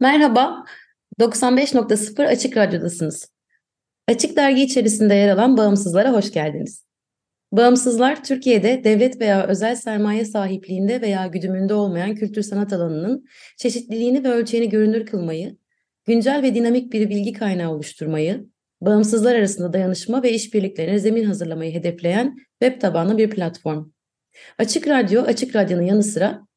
Merhaba, 95.0 Açık Radyo'dasınız. Açık Dergi içerisinde yer alan Bağımsızlara hoş geldiniz. Bağımsızlar, Türkiye'de devlet veya özel sermaye sahipliğinde veya güdümünde olmayan kültür sanat alanının çeşitliliğini ve ölçeğini görünür kılmayı, güncel ve dinamik bir bilgi kaynağı oluşturmayı, bağımsızlar arasında dayanışma ve işbirliklerine zemin hazırlamayı hedefleyen web tabanlı bir platform. Açık Radyo, Açık Radyo'nun yanı sıra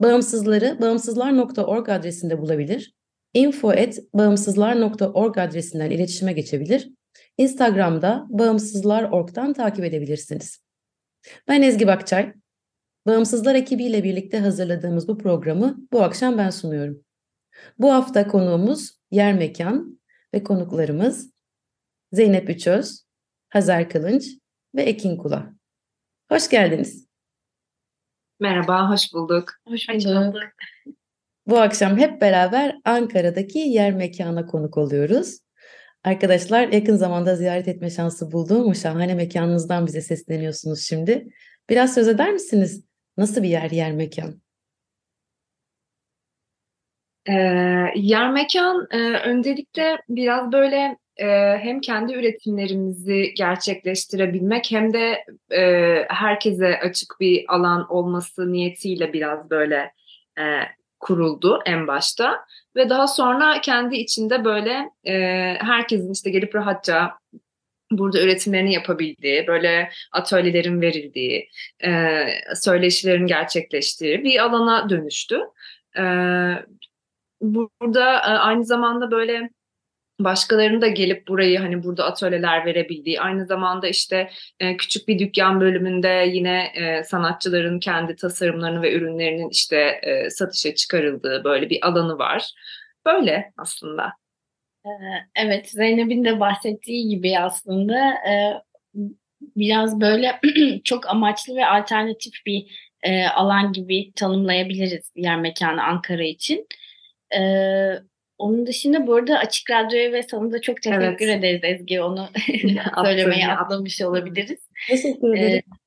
Bağımsızları bağımsızlar.org adresinde bulabilir. info.bağımsızlar.org adresinden iletişime geçebilir. Instagram'da bağımsızlar.org'dan takip edebilirsiniz. Ben Ezgi Bakçay. Bağımsızlar ekibiyle birlikte hazırladığımız bu programı bu akşam ben sunuyorum. Bu hafta konuğumuz Yer Mekan ve konuklarımız Zeynep Üçöz, Hazar Kılınç ve Ekin Kula. Hoş geldiniz. Merhaba, hoş bulduk. Hoş bulduk. Bu akşam hep beraber Ankara'daki yer mekana konuk oluyoruz. Arkadaşlar yakın zamanda ziyaret etme şansı bulduğum şahane mekanınızdan bize sesleniyorsunuz şimdi. Biraz söz eder misiniz? Nasıl bir yer yer mekan? Ee, yer mekan e, öncelikle biraz böyle e, hem kendi üretimlerimizi gerçekleştirebilmek hem de e, herkese açık bir alan olması niyetiyle biraz böyle e, kuruldu en başta ve daha sonra kendi içinde böyle e, herkesin işte gelip rahatça burada üretimlerini yapabildiği, böyle atölyelerin verildiği, e, söyleşilerin gerçekleştiği bir alana dönüştü. E, burada e, aynı zamanda böyle başkalarının da gelip burayı hani burada atölyeler verebildiği, aynı zamanda işte e, küçük bir dükkan bölümünde yine e, sanatçıların kendi tasarımlarını ve ürünlerinin işte e, satışa çıkarıldığı böyle bir alanı var. Böyle aslında. Evet, Zeynep'in de bahsettiği gibi aslında biraz böyle çok amaçlı ve alternatif bir alan gibi tanımlayabiliriz yer mekanı Ankara için. Onun dışında bu arada Açık Radyo'ya ve sana da çok teşekkür evet. ederiz Ezgi. Onu söylemeye atlamış olabiliriz. Teşekkür ederim. Ee,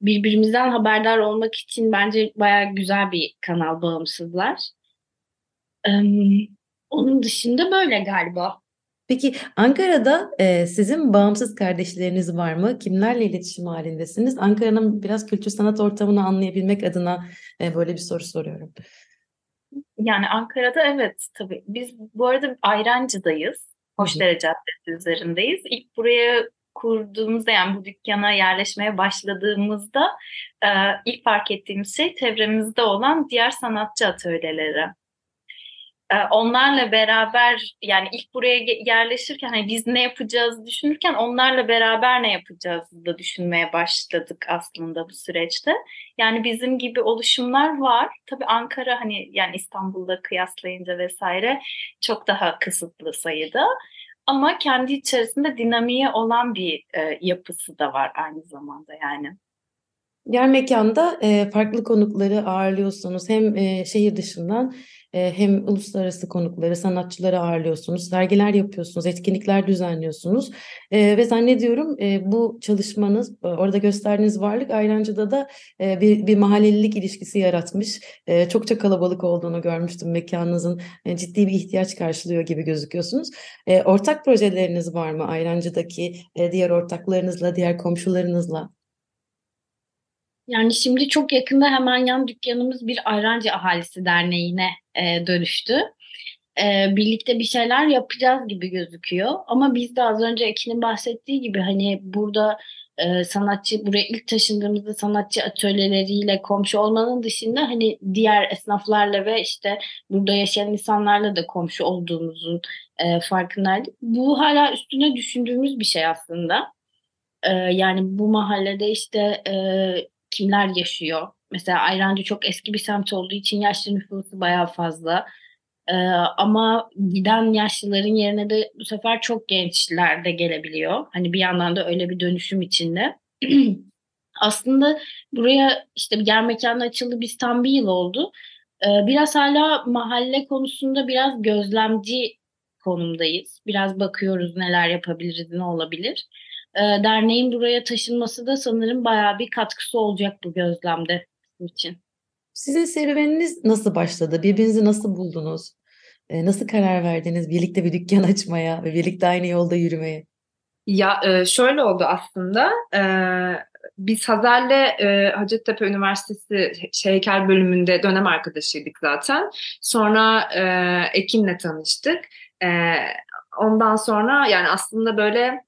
birbirimizden haberdar olmak için bence bayağı güzel bir kanal Bağımsızlar. Ee, onun dışında böyle galiba. Peki Ankara'da e, sizin bağımsız kardeşleriniz var mı? Kimlerle iletişim halindesiniz? Ankara'nın biraz kültür sanat ortamını anlayabilmek adına e, böyle bir soru soruyorum. Yani Ankara'da evet tabii. Biz bu arada Ayrancı'dayız. Hoşdere Caddesi üzerindeyiz. İlk buraya kurduğumuzda yani bu dükkana yerleşmeye başladığımızda e, ilk fark ettiğimiz şey çevremizde olan diğer sanatçı atölyeleri. Ee, onlarla beraber yani ilk buraya yerleşirken hani biz ne yapacağız düşünürken onlarla beraber ne yapacağız da düşünmeye başladık aslında bu süreçte. Yani bizim gibi oluşumlar var. Tabii Ankara hani yani İstanbul'da kıyaslayınca vesaire çok daha kısıtlı sayıda. Ama kendi içerisinde dinamiğe olan bir e, yapısı da var aynı zamanda yani. Yer mekanda e, farklı konukları ağırlıyorsunuz. Hem e, şehir dışından e, hem uluslararası konukları, sanatçıları ağırlıyorsunuz. Sergiler yapıyorsunuz, etkinlikler düzenliyorsunuz. E, ve zannediyorum e, bu çalışmanız, e, orada gösterdiğiniz varlık Ayrancı'da da e, bir, bir mahallelilik ilişkisi yaratmış. E, çokça kalabalık olduğunu görmüştüm. Mekanınızın e, ciddi bir ihtiyaç karşılıyor gibi gözüküyorsunuz. E, ortak projeleriniz var mı Ayrancı'daki e, diğer ortaklarınızla, diğer komşularınızla? Yani şimdi çok yakında hemen yan dükkanımız bir Ayrancı Ahalisi Derneği'ne e, dönüştü. e, birlikte bir şeyler yapacağız gibi gözüküyor. Ama biz de az önce Ekin'in bahsettiği gibi hani burada e, sanatçı buraya ilk taşındığımızda sanatçı atölyeleriyle komşu olmanın dışında hani diğer esnaflarla ve işte burada yaşayan insanlarla da komşu olduğumuzun e, farkındaydık. Bu hala üstüne düşündüğümüz bir şey aslında. E, yani bu mahallede işte e, kimler yaşıyor? Mesela Ayrancı çok eski bir semt olduğu için yaşlı nüfusu bayağı fazla. Ee, ama giden yaşlıların yerine de bu sefer çok gençler de gelebiliyor. Hani bir yandan da öyle bir dönüşüm içinde. Aslında buraya işte yer mekanı açıldı biz tam bir yıl oldu. Ee, biraz hala mahalle konusunda biraz gözlemci konumdayız. Biraz bakıyoruz neler yapabiliriz, ne olabilir. Ee, derneğin buraya taşınması da sanırım bayağı bir katkısı olacak bu gözlemde için. Sizin serüveniniz nasıl başladı? Birbirinizi nasıl buldunuz? Ee, nasıl karar verdiniz birlikte bir dükkan açmaya ve birlikte aynı yolda yürümeye? Ya e, şöyle oldu aslında. E, biz Hazer'le e, Hacettepe Üniversitesi heykel bölümünde dönem arkadaşıydık zaten. Sonra e, Ekin'le tanıştık. E, ondan sonra yani aslında böyle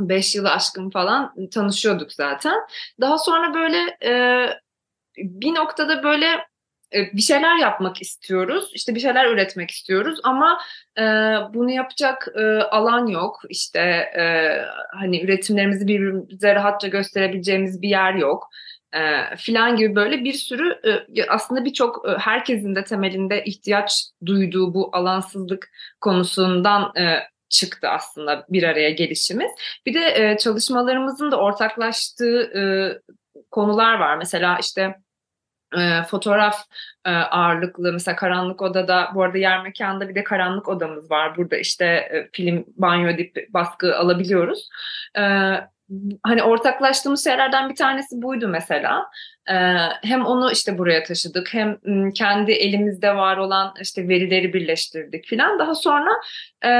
5 yılı aşkın falan tanışıyorduk zaten. Daha sonra böyle e, bir noktada böyle e, bir şeyler yapmak istiyoruz. İşte bir şeyler üretmek istiyoruz ama e, bunu yapacak e, alan yok. İşte e, hani üretimlerimizi birbirimize rahatça gösterebileceğimiz bir yer yok. E, filan gibi böyle bir sürü e, aslında birçok e, herkesin de temelinde ihtiyaç duyduğu bu alansızlık konusundan e, çıktı aslında bir araya gelişimiz. Bir de e, çalışmalarımızın da ortaklaştığı e, konular var. Mesela işte e, fotoğraf e, ağırlıklı mesela karanlık odada bu arada yer mekanda bir de karanlık odamız var. Burada işte e, film banyo dip baskı alabiliyoruz. E, hani ortaklaştığımız şeylerden bir tanesi buydu mesela. E, hem onu işte buraya taşıdık hem kendi elimizde var olan işte verileri birleştirdik filan. Daha sonra e,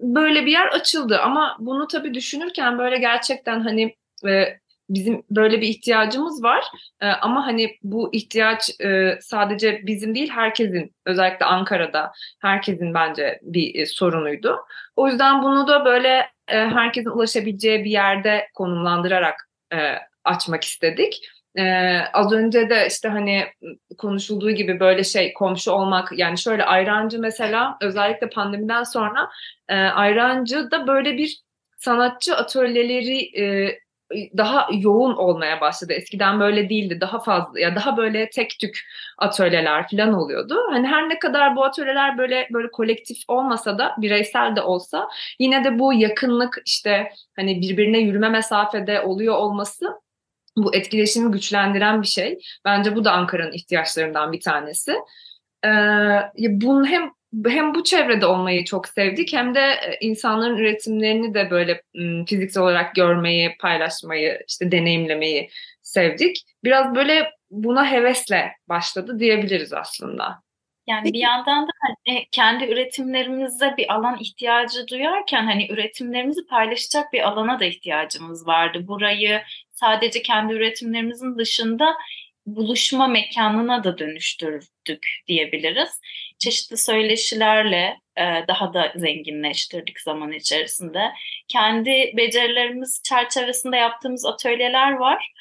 böyle bir yer açıldı ama bunu tabii düşünürken böyle gerçekten hani e, bizim böyle bir ihtiyacımız var e, ama hani bu ihtiyaç e, sadece bizim değil herkesin özellikle Ankara'da herkesin bence bir e, sorunuydu. O yüzden bunu da böyle e, herkesin ulaşabileceği bir yerde konumlandırarak e, açmak istedik. Ee, az önce de işte hani konuşulduğu gibi böyle şey komşu olmak yani şöyle ayrancı mesela özellikle pandemiden sonra e, ayrancı da böyle bir sanatçı atölyeleri e, daha yoğun olmaya başladı. Eskiden böyle değildi. Daha fazla ya daha böyle tek tük atölyeler falan oluyordu. Hani her ne kadar bu atölyeler böyle böyle kolektif olmasa da bireysel de olsa yine de bu yakınlık işte hani birbirine yürüme mesafede oluyor olması bu etkileşimi güçlendiren bir şey. Bence bu da Ankara'nın ihtiyaçlarından bir tanesi. Ee, bunun hem hem bu çevrede olmayı çok sevdik hem de e, insanların üretimlerini de böyle fiziksel olarak görmeyi, paylaşmayı, işte deneyimlemeyi sevdik. Biraz böyle buna hevesle başladı diyebiliriz aslında. Yani bir yandan da hani kendi üretimlerimize bir alan ihtiyacı duyarken hani üretimlerimizi paylaşacak bir alana da ihtiyacımız vardı. Burayı sadece kendi üretimlerimizin dışında buluşma mekanına da dönüştürdük diyebiliriz. Çeşitli söyleşilerle e, daha da zenginleştirdik zaman içerisinde. Kendi becerilerimiz çerçevesinde yaptığımız atölyeler var.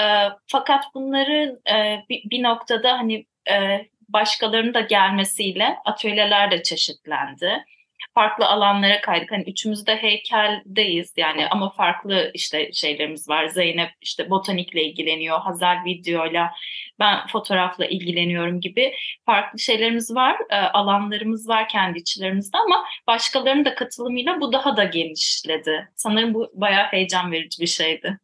E, fakat bunları e, bir, noktada hani e, başkalarının da gelmesiyle atölyeler de çeşitlendi farklı alanlara kaydık. Hani üçümüz de heykeldeyiz yani ama farklı işte şeylerimiz var. Zeynep işte botanikle ilgileniyor, Hazal videoyla, ben fotoğrafla ilgileniyorum gibi farklı şeylerimiz var, e, alanlarımız var kendi içlerimizde ama başkalarının da katılımıyla bu daha da genişledi. Sanırım bu bayağı heyecan verici bir şeydi.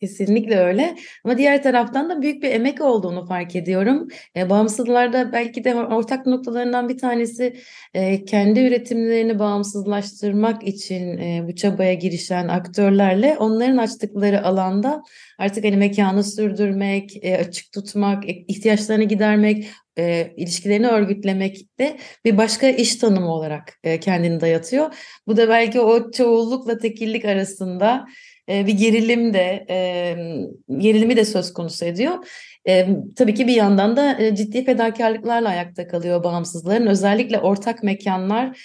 Kesinlikle öyle. Ama diğer taraftan da büyük bir emek olduğunu fark ediyorum. E, bağımsızlarda belki de ortak noktalarından bir tanesi e, kendi üretimlerini bağımsızlaştırmak için e, bu çabaya girişen aktörlerle onların açtıkları alanda artık hani mekanı sürdürmek, e, açık tutmak, e, ihtiyaçlarını gidermek, e, ilişkilerini örgütlemek de bir başka iş tanımı olarak e, kendini dayatıyor. Bu da belki o çoğullukla tekillik arasında bir gerilim de gerilimi de söz konusu ediyor. Tabii ki bir yandan da ciddi fedakarlıklarla ayakta kalıyor bağımsızların. Özellikle ortak mekanlar,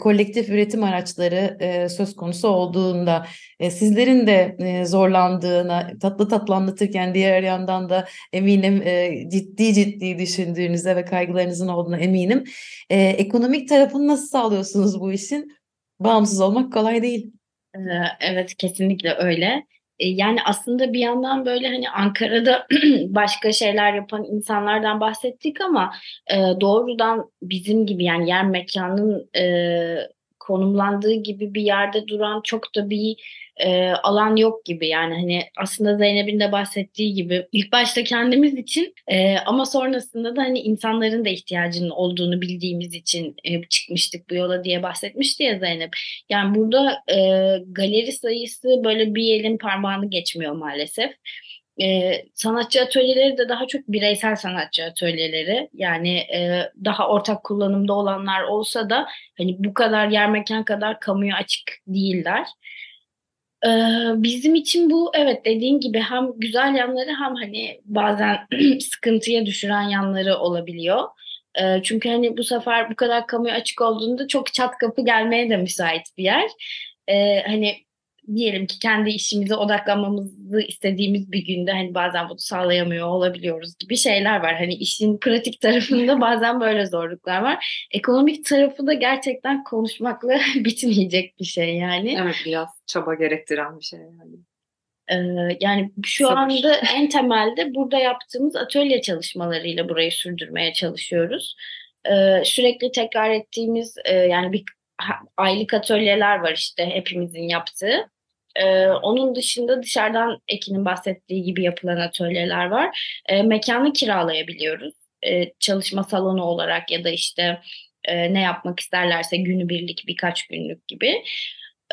kolektif üretim araçları söz konusu olduğunda sizlerin de zorlandığına tatlı tatlı anlatırken diğer yandan da eminim ciddi ciddi düşündüğünüze ve kaygılarınızın olduğuna eminim. Ekonomik tarafını nasıl sağlıyorsunuz bu işin? Bağımsız olmak kolay değil. Ee, evet kesinlikle öyle. E, yani aslında bir yandan böyle hani Ankara'da başka şeyler yapan insanlardan bahsettik ama e, doğrudan bizim gibi yani yer mekanın e, konumlandığı gibi bir yerde duran çok da bir e, alan yok gibi yani hani aslında Zeynep'in de bahsettiği gibi ilk başta kendimiz için e, ama sonrasında da hani insanların da ihtiyacının olduğunu bildiğimiz için e, çıkmıştık bu yola diye bahsetmişti ya Zeynep. Yani burada e, galeri sayısı böyle bir elin parmağını geçmiyor maalesef e, sanatçı atölyeleri de daha çok bireysel sanatçı atölyeleri yani e, daha ortak kullanımda olanlar olsa da hani bu kadar yer mekan kadar kamuya açık değiller. E, bizim için bu evet dediğin gibi hem güzel yanları hem hani bazen sıkıntıya düşüren yanları olabiliyor. E, çünkü hani bu sefer bu kadar kamuya açık olduğunda çok çat kapı gelmeye de müsait bir yer. E, hani diyelim ki kendi işimize odaklanmamızı istediğimiz bir günde hani bazen bunu sağlayamıyor olabiliyoruz gibi şeyler var. Hani işin pratik tarafında bazen böyle zorluklar var. Ekonomik tarafı da gerçekten konuşmakla bitmeyecek bir şey yani. Evet biraz çaba gerektiren bir şey yani. Ee, yani şu Sabır. anda en temelde burada yaptığımız atölye çalışmalarıyla burayı sürdürmeye çalışıyoruz. Ee, sürekli tekrar ettiğimiz e, yani bir aylık atölyeler var işte hepimizin yaptığı. Ee, onun dışında dışarıdan Ekin'in bahsettiği gibi yapılan atölyeler var. Ee, mekanı kiralayabiliyoruz. Ee, çalışma salonu olarak ya da işte e, ne yapmak isterlerse günübirlik birkaç günlük gibi.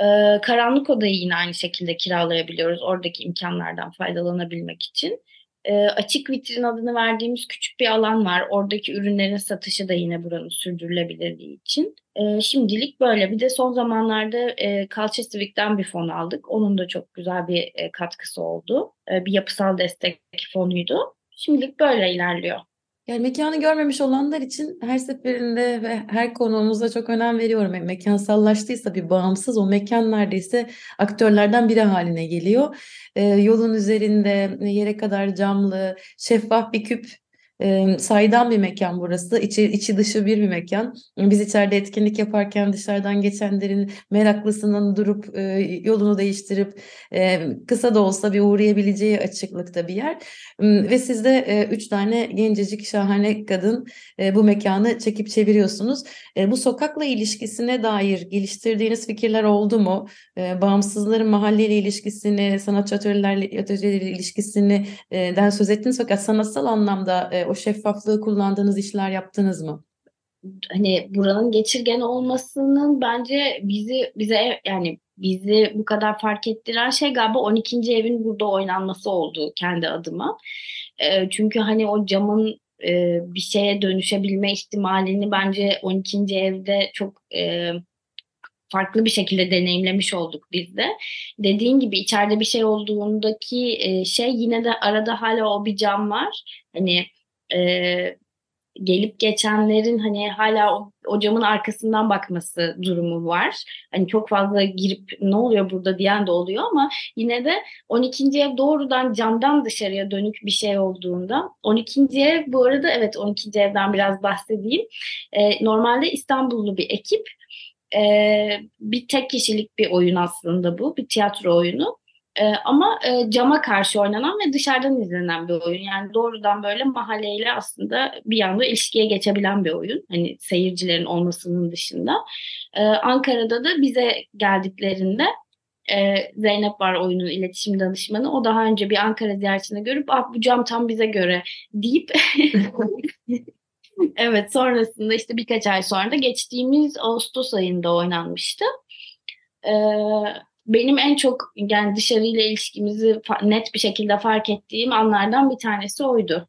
Ee, karanlık odayı yine aynı şekilde kiralayabiliyoruz oradaki imkanlardan faydalanabilmek için. E, açık vitrin adını verdiğimiz küçük bir alan var. Oradaki ürünlerin satışı da yine buranın sürdürülebilirliği için. E, şimdilik böyle. Bir de son zamanlarda e, Culture Civic'ten bir fon aldık. Onun da çok güzel bir e, katkısı oldu. E, bir yapısal destek fonuydu. Şimdilik böyle ilerliyor. Yani mekanı görmemiş olanlar için her seferinde ve her konuğumuzda çok önem veriyorum. Yani mekansallaştıysa bir bağımsız o mekan neredeyse aktörlerden biri haline geliyor. Ee, yolun üzerinde yere kadar camlı, şeffaf bir küp e, saydam bir mekan burası. İçi, içi dışı bir bir mekan. Biz içeride etkinlik yaparken dışarıdan geçenlerin meraklısının durup e, yolunu değiştirip e, kısa da olsa bir uğrayabileceği açıklıkta bir yer. Ve siz de e, üç tane gencecik şahane kadın e, bu mekanı çekip çeviriyorsunuz. E, bu sokakla ilişkisine dair geliştirdiğiniz fikirler oldu mu? E, bağımsızların mahalleyle ilişkisini, sanatçı atölyelerle, atölyelerle ilişkisini e, den söz ettiniz fakat sanatsal anlamda e, o şeffaflığı kullandığınız işler yaptınız mı? Hani buranın geçirgen olmasının bence bizi bize yani bizi bu kadar fark ettiren şey galiba 12. evin burada oynanması oldu kendi adıma. E, çünkü hani o camın e, bir şeye dönüşebilme ihtimalini bence 12. evde çok e, farklı bir şekilde deneyimlemiş olduk biz de. Dediğin gibi içeride bir şey olduğundaki e, şey yine de arada hala o bir cam var. Hani e, gelip geçenlerin hani hala o, camın arkasından bakması durumu var. Hani çok fazla girip ne oluyor burada diyen de oluyor ama yine de 12. ev doğrudan camdan dışarıya dönük bir şey olduğunda 12. ev bu arada evet 12. evden biraz bahsedeyim. Ee, normalde İstanbullu bir ekip ee, bir tek kişilik bir oyun aslında bu. Bir tiyatro oyunu. E, ama e, cama karşı oynanan ve dışarıdan izlenen bir oyun. Yani doğrudan böyle mahalleyle aslında bir yanda ilişkiye geçebilen bir oyun. Hani seyircilerin olmasının dışında. E, Ankara'da da bize geldiklerinde e, Zeynep var oyunun iletişim danışmanı. O daha önce bir Ankara ziyaretini görüp ah bu cam tam bize göre deyip evet sonrasında işte birkaç ay sonra da geçtiğimiz Ağustos ayında oynanmıştı. Evet benim en çok yani dışarıyla ilişkimizi net bir şekilde fark ettiğim anlardan bir tanesi oydu.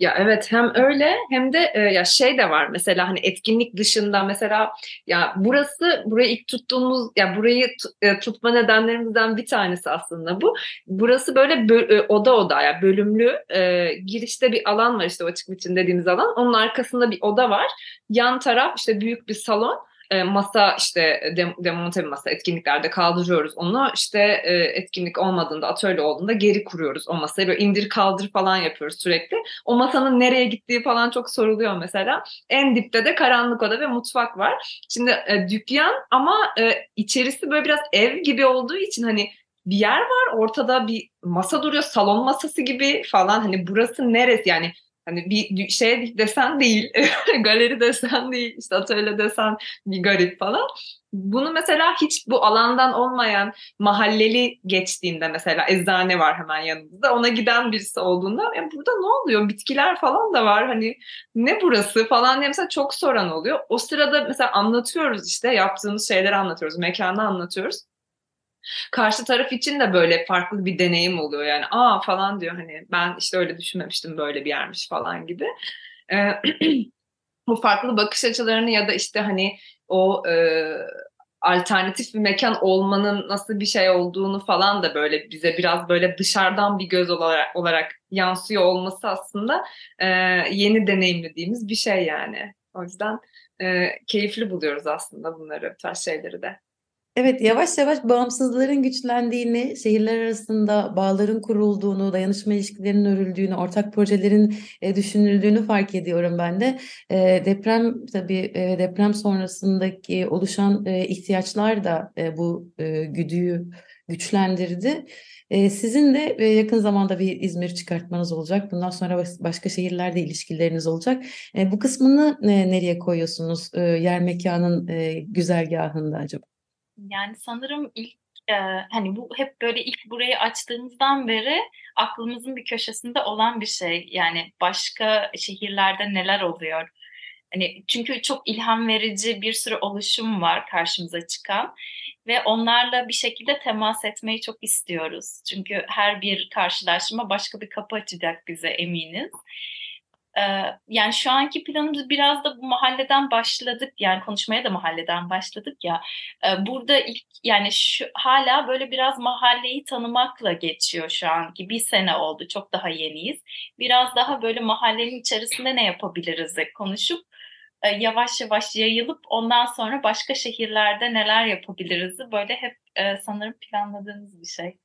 Ya evet hem öyle hem de e, ya şey de var mesela hani etkinlik dışında mesela ya burası burayı ilk tuttuğumuz ya burayı e, tutma nedenlerimizden bir tanesi aslında bu. Burası böyle bö- e, oda oda ya bölümlü e, girişte bir alan var işte o açık biçim dediğimiz alan. Onun arkasında bir oda var. Yan taraf işte büyük bir salon e, masa işte dem, demonte bir masa etkinliklerde kaldırıyoruz onu işte e, etkinlik olmadığında atölye olduğunda geri kuruyoruz o masayı böyle indir kaldır falan yapıyoruz sürekli. O masanın nereye gittiği falan çok soruluyor mesela. En dipte de karanlık oda ve mutfak var. Şimdi e, dükkan ama e, içerisi böyle biraz ev gibi olduğu için hani bir yer var ortada bir masa duruyor salon masası gibi falan hani burası neresi yani Hani bir şey desen değil, galeri desen değil, işte atölye desen bir garip falan. Bunu mesela hiç bu alandan olmayan mahalleli geçtiğinde mesela eczane var hemen yanımızda. Ona giden birisi olduğunda ya burada ne oluyor? Bitkiler falan da var. Hani ne burası falan diye mesela çok soran oluyor. O sırada mesela anlatıyoruz işte yaptığımız şeyleri anlatıyoruz. Mekanı anlatıyoruz karşı taraf için de böyle farklı bir deneyim oluyor yani aa falan diyor hani ben işte öyle düşünmemiştim böyle bir yermiş falan gibi. Ee, bu farklı bakış açılarını ya da işte hani o e, alternatif bir mekan olmanın nasıl bir şey olduğunu falan da böyle bize biraz böyle dışarıdan bir göz olarak, olarak yansıyor olması aslında e, yeni deneyimlediğimiz bir şey yani. O yüzden e, keyifli buluyoruz aslında bunları, bu tarz şeyleri de. Evet, yavaş yavaş bağımsızların güçlendiğini, şehirler arasında bağların kurulduğunu, dayanışma ilişkilerinin örüldüğünü, ortak projelerin e, düşünüldüğünü fark ediyorum ben de. E, deprem tabii e, deprem sonrasındaki oluşan ihtiyaçlar da bu güdüyü güçlendirdi. Sizin de yakın zamanda bir İzmir çıkartmanız olacak. Bundan sonra başka şehirlerde ilişkileriniz olacak. Bu kısmını nereye koyuyorsunuz yer mekanın e, güzergahında acaba? Yani sanırım ilk e, hani bu hep böyle ilk burayı açtığımızdan beri aklımızın bir köşesinde olan bir şey. Yani başka şehirlerde neler oluyor? Hani çünkü çok ilham verici bir sürü oluşum var karşımıza çıkan ve onlarla bir şekilde temas etmeyi çok istiyoruz. Çünkü her bir karşılaşma başka bir kapı açacak bize eminiz. Ee, yani şu anki planımız biraz da bu mahalleden başladık. Yani konuşmaya da mahalleden başladık ya. Ee, burada ilk yani şu hala böyle biraz mahalleyi tanımakla geçiyor şu anki. Bir sene oldu. Çok daha yeniyiz. Biraz daha böyle mahallenin içerisinde ne yapabiliriz konuşup e, yavaş yavaş yayılıp ondan sonra başka şehirlerde neler yapabiliriz böyle hep e, sanırım planladığımız bir şey.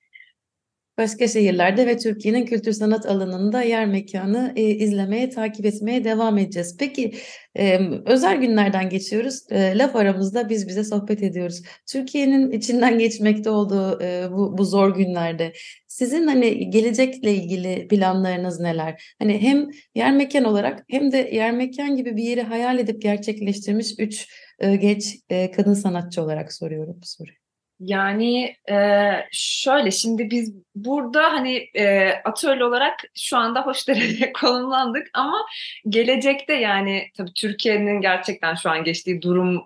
Başka şehirlerde ve Türkiye'nin kültür sanat alanında yer mekanı e, izlemeye, takip etmeye devam edeceğiz. Peki e, özel günlerden geçiyoruz. E, laf aramızda biz bize sohbet ediyoruz. Türkiye'nin içinden geçmekte olduğu e, bu, bu zor günlerde sizin hani gelecekle ilgili planlarınız neler? Hani hem yer mekan olarak hem de yer mekan gibi bir yeri hayal edip gerçekleştirmiş üç e, genç e, kadın sanatçı olarak soruyorum bu soruyu. Yani e, şöyle şimdi biz burada hani e, atölye olarak şu anda Hoşdere'de konumlandık ama gelecekte yani tabii Türkiye'nin gerçekten şu an geçtiği durum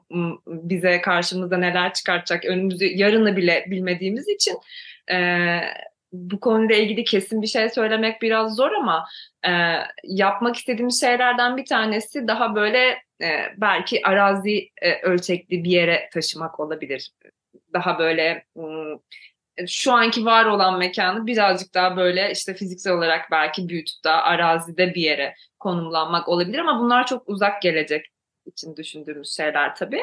bize karşımızda neler çıkartacak önümüzü yarını bile bilmediğimiz için e, bu konuyla ilgili kesin bir şey söylemek biraz zor ama e, yapmak istediğimiz şeylerden bir tanesi daha böyle e, belki arazi e, ölçekli bir yere taşımak olabilir daha böyle şu anki var olan mekanı birazcık daha böyle işte fiziksel olarak belki büyütüp daha arazide bir yere konumlanmak olabilir ama bunlar çok uzak gelecek için düşündüğümüz şeyler tabii.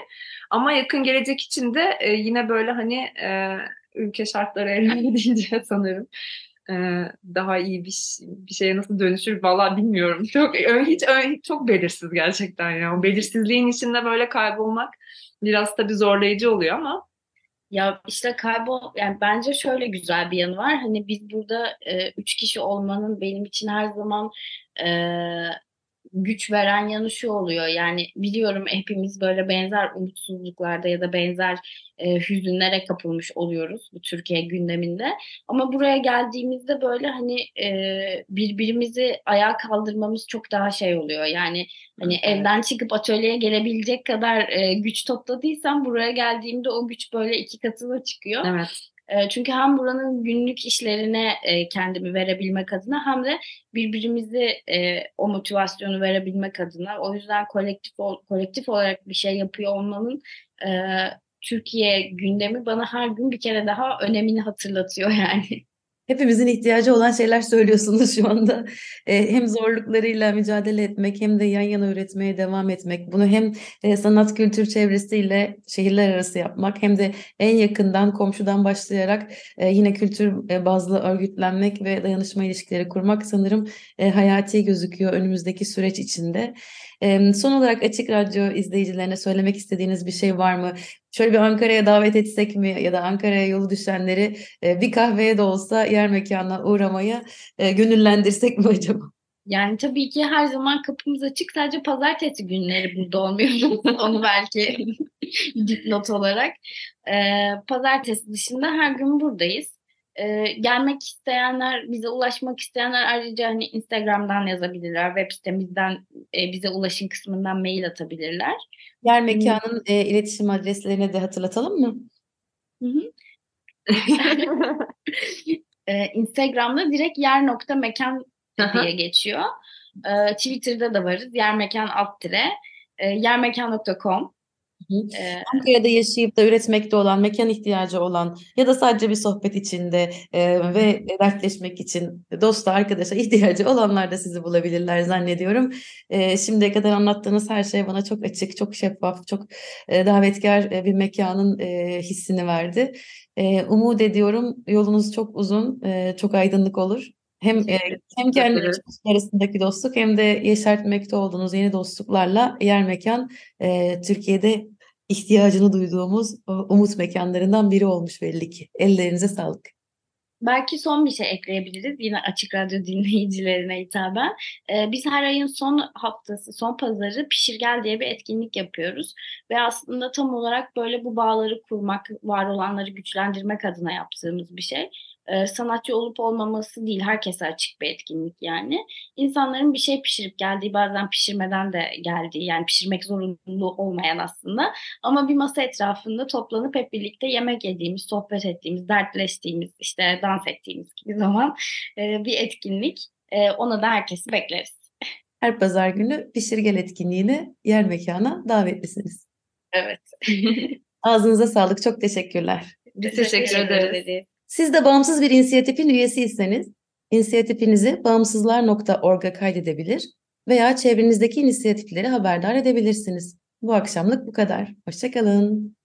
Ama yakın gelecek için de e, yine böyle hani e, ülke şartları el deyince sanırım e, daha iyi bir, bir şeye nasıl dönüşür valla bilmiyorum. Çok hiç çok belirsiz gerçekten ya. O belirsizliğin içinde böyle kaybolmak biraz tabii zorlayıcı oluyor ama ya işte kaybol yani bence şöyle güzel bir yanı var. Hani biz burada e, üç kişi olmanın benim için her zaman e, güç veren yanı şu oluyor. Yani biliyorum hepimiz böyle benzer umutsuzluklarda ya da benzer e, hüzünlere kapılmış oluyoruz bu Türkiye gündeminde. Ama buraya geldiğimizde böyle hani e, birbirimizi ayağa kaldırmamız çok daha şey oluyor. Yani hani evet. evden çıkıp atölyeye gelebilecek kadar e, güç topladıysam buraya geldiğimde o güç böyle iki katına çıkıyor. Evet. E, çünkü hem buranın günlük işlerine e, kendimi verebilmek adına hem de birbirimizi e, o motivasyonu verebilmek adına. O yüzden kolektif kolektif olarak bir şey yapıyor olmanın e, Türkiye gündemi bana her gün bir kere daha önemini hatırlatıyor yani. Hepimizin ihtiyacı olan şeyler söylüyorsunuz şu anda. E, hem zorluklarıyla mücadele etmek hem de yan yana üretmeye devam etmek. Bunu hem e, sanat kültür çevresiyle şehirler arası yapmak hem de en yakından komşudan başlayarak e, yine kültür e, bazlı örgütlenmek ve dayanışma ilişkileri kurmak sanırım e, hayati gözüküyor önümüzdeki süreç içinde. E, son olarak Açık Radyo izleyicilerine söylemek istediğiniz bir şey var mı? Şöyle bir Ankara'ya davet etsek mi ya da Ankara'ya yolu düşenleri e, bir kahveye de olsa yer mekanına uğramaya e, gönüllendirsek mi acaba? Yani tabii ki her zaman kapımız açık. Sadece pazartesi günleri burada olmuyoruz. Onu belki dipnot olarak. Ee, pazartesi dışında her gün buradayız. Ee, gelmek isteyenler, bize ulaşmak isteyenler ayrıca hani Instagram'dan yazabilirler. Web sitemizden e, bize ulaşım kısmından mail atabilirler. Yer mekanın e, iletişim adreslerini de hatırlatalım mı? Hı hı. ee, Instagram'da direkt yer nokta mekan diye geçiyor. Ee, Twitter'da da varız. Yer mekan alt dire. E, yermekan.com ee, Ankara'da yaşayıp da üretmekte olan, mekan ihtiyacı olan ya da sadece bir sohbet içinde e, ve dertleşmek için dosta, arkadaşa ihtiyacı olanlar da sizi bulabilirler zannediyorum. E, şimdiye kadar anlattığınız her şey bana çok açık, çok şeffaf, çok e, davetkar e, bir mekanın e, hissini verdi. E, umut ediyorum yolunuz çok uzun, e, çok aydınlık olur. Hem e, hem kendi arasındaki dostluk hem de yeşertmekte olduğunuz yeni dostluklarla yer mekan e, Türkiye'de ihtiyacını duyduğumuz umut mekanlarından biri olmuş belli ki. Ellerinize sağlık. Belki son bir şey ekleyebiliriz yine Açık Radyo dinleyicilerine hitaben. Ee, biz her ayın son haftası, son pazarı Pişirgel diye bir etkinlik yapıyoruz. Ve aslında tam olarak böyle bu bağları kurmak, var olanları güçlendirmek adına yaptığımız bir şey e, sanatçı olup olmaması değil, herkese açık bir etkinlik yani. İnsanların bir şey pişirip geldiği, bazen pişirmeden de geldiği, yani pişirmek zorunlu olmayan aslında. Ama bir masa etrafında toplanıp hep birlikte yemek yediğimiz, sohbet ettiğimiz, dertleştiğimiz, işte dans ettiğimiz gibi zaman e, bir etkinlik. E, ona da herkesi bekleriz. Her pazar günü pişirgel etkinliğine yer mekana davetlisiniz. Evet. Ağzınıza sağlık. Çok teşekkürler. Biz teşekkür, teşekkür ederiz. ederiz. Siz de bağımsız bir inisiyatifin üyesiyseniz, inisiyatifinizi bağımsızlar.org'a kaydedebilir veya çevrenizdeki inisiyatifleri haberdar edebilirsiniz. Bu akşamlık bu kadar. Hoşçakalın.